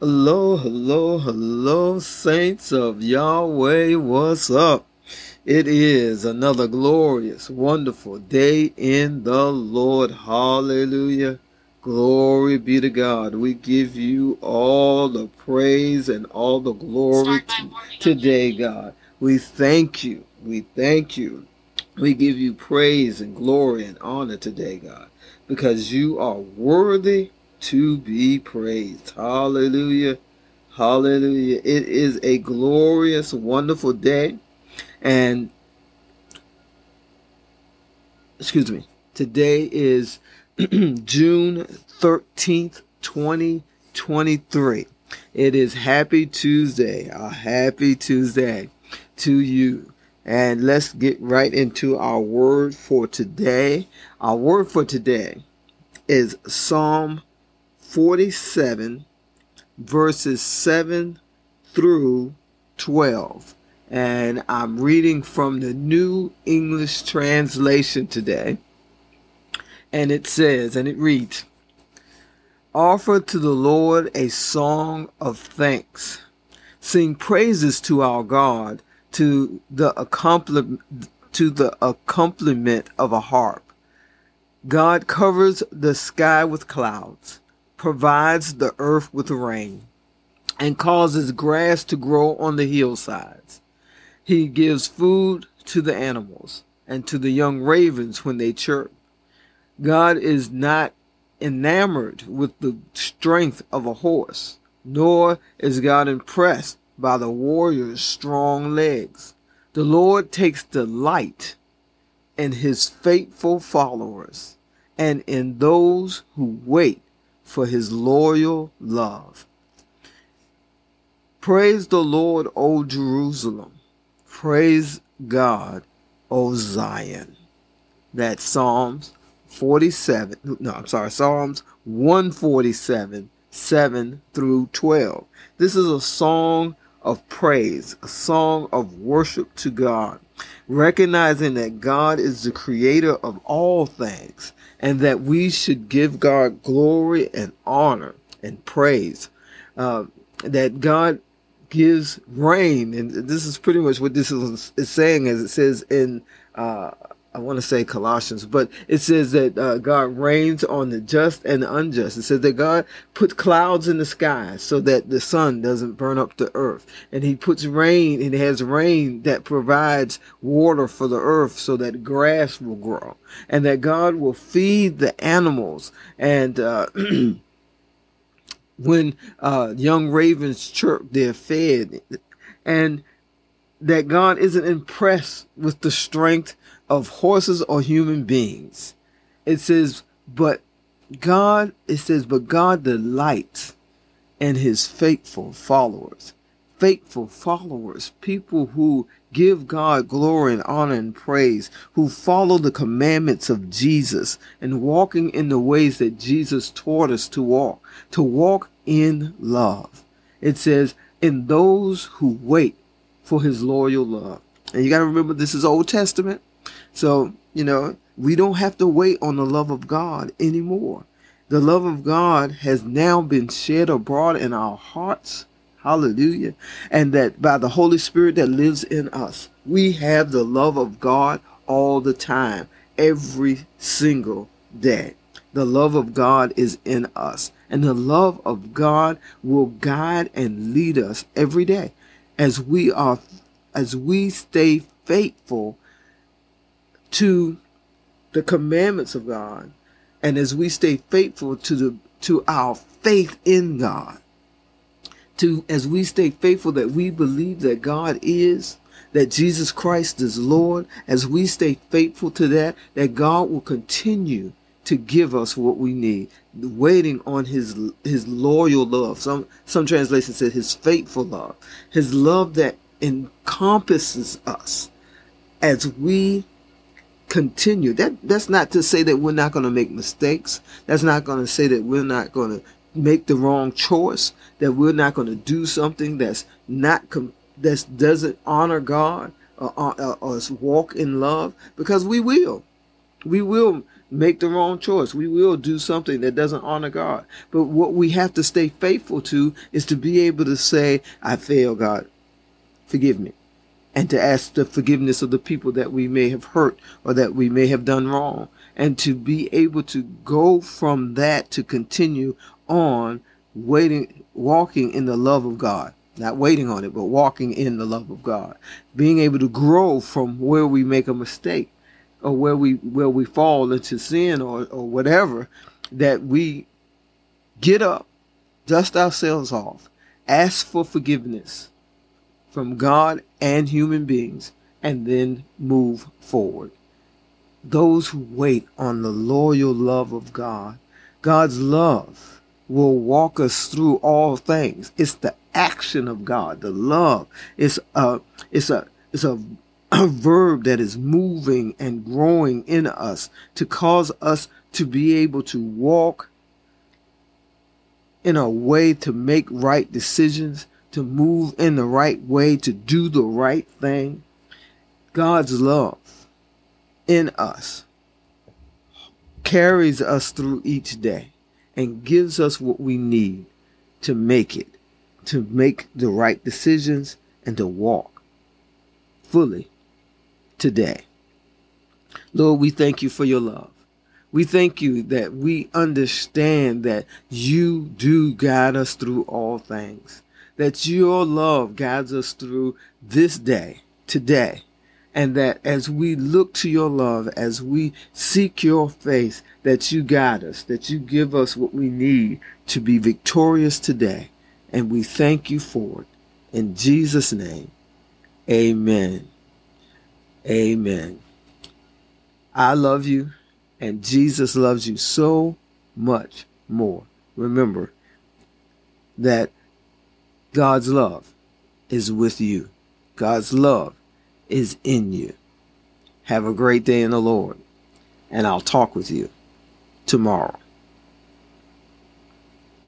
Hello, hello, hello, saints of Yahweh. What's up? It is another glorious, wonderful day in the Lord. Hallelujah. Glory be to God. We give you all the praise and all the glory to, today, God. We thank you. We thank you. We give you praise and glory and honor today, God, because you are worthy to be praised. Hallelujah. Hallelujah. It is a glorious, wonderful day. And, excuse me, today is June 13th, 2023. It is Happy Tuesday. A happy Tuesday to you. And let's get right into our word for today. Our word for today is Psalm 47, verses 7 through 12. And I'm reading from the New English Translation today. And it says, and it reads, Offer to the Lord a song of thanks. Sing praises to our God to the accompaniment to the accompaniment of a harp. God covers the sky with clouds provides the earth with rain and causes grass to grow on the hillsides. He gives food to the animals and to the young ravens when they chirp. God is not enamored with the strength of a horse, nor is God impressed by the warrior's strong legs. The Lord takes delight in his faithful followers and in those who wait for his loyal love. Praise the Lord, O Jerusalem. Praise God, O Zion. That's Psalms 47. No, I'm sorry, Psalms 147, 7 through 12. This is a song of praise, a song of worship to God, recognizing that God is the creator of all things and that we should give God glory and honor and praise. Uh, that God gives rain, and this is pretty much what this is, is saying, as it says in uh, I want to say Colossians, but it says that uh, God reigns on the just and the unjust. It says that God puts clouds in the sky so that the sun doesn't burn up the earth. And he puts rain and has rain that provides water for the earth so that grass will grow and that God will feed the animals. And, uh, when uh, young ravens chirp, they're fed. And that God isn't impressed with the strength of horses or human beings. It says, but God, it says, but God delights in his faithful followers. Faithful followers, people who give God glory and honor and praise, who follow the commandments of Jesus and walking in the ways that Jesus taught us to walk, to walk in love. It says, in those who wait for his loyal love. And you got to remember, this is Old Testament. So, you know, we don't have to wait on the love of God anymore. The love of God has now been shed abroad in our hearts. Hallelujah. And that by the Holy Spirit that lives in us, we have the love of God all the time, every single day. The love of God is in us. And the love of God will guide and lead us every day as we are as we stay faithful to the commandments of God. And as we stay faithful to the to our faith in God to as we stay faithful that we believe that God is that Jesus Christ is Lord as we stay faithful to that that God will continue to give us what we need waiting on his his loyal love. Some some translations say his faithful love his love that encompasses us as we continue. That that's not to say that we're not going to make mistakes. That's not going to say that we're not going to make the wrong choice. That we're not going to do something that's not com- that doesn't honor God or, or, or walk in love because we will. We will make the wrong choice. We will do something that doesn't honor God. But what we have to stay faithful to is to be able to say, I fail, God. Forgive me. And to ask the forgiveness of the people that we may have hurt or that we may have done wrong. And to be able to go from that to continue on waiting, walking in the love of God not waiting on it, but walking in the love of God. Being able to grow from where we make a mistake or where we where we fall into sin or, or whatever, that we get up, dust ourselves off, ask for forgiveness from God and human beings, and then move forward. Those who wait on the loyal love of God, God's love will walk us through all things. It's the action of God, the love. It's a it's a it's a, a verb that is moving and growing in us to cause us to be able to walk in a way to make right decisions, to move in the right way, to do the right thing. God's love in us carries us through each day and gives us what we need to make it, to make the right decisions and to walk fully today. Lord, we thank you for your love. We thank you that we understand that you do guide us through all things, that your love guides us through this day, today, and that as we look to your love, as we seek your face, that you guide us, that you give us what we need to be victorious today. And we thank you for it. In Jesus' name, amen. Amen. I love you, and Jesus loves you so much more. Remember that God's love is with you. God's love is in you. Have a great day in the Lord, and I'll talk with you tomorrow.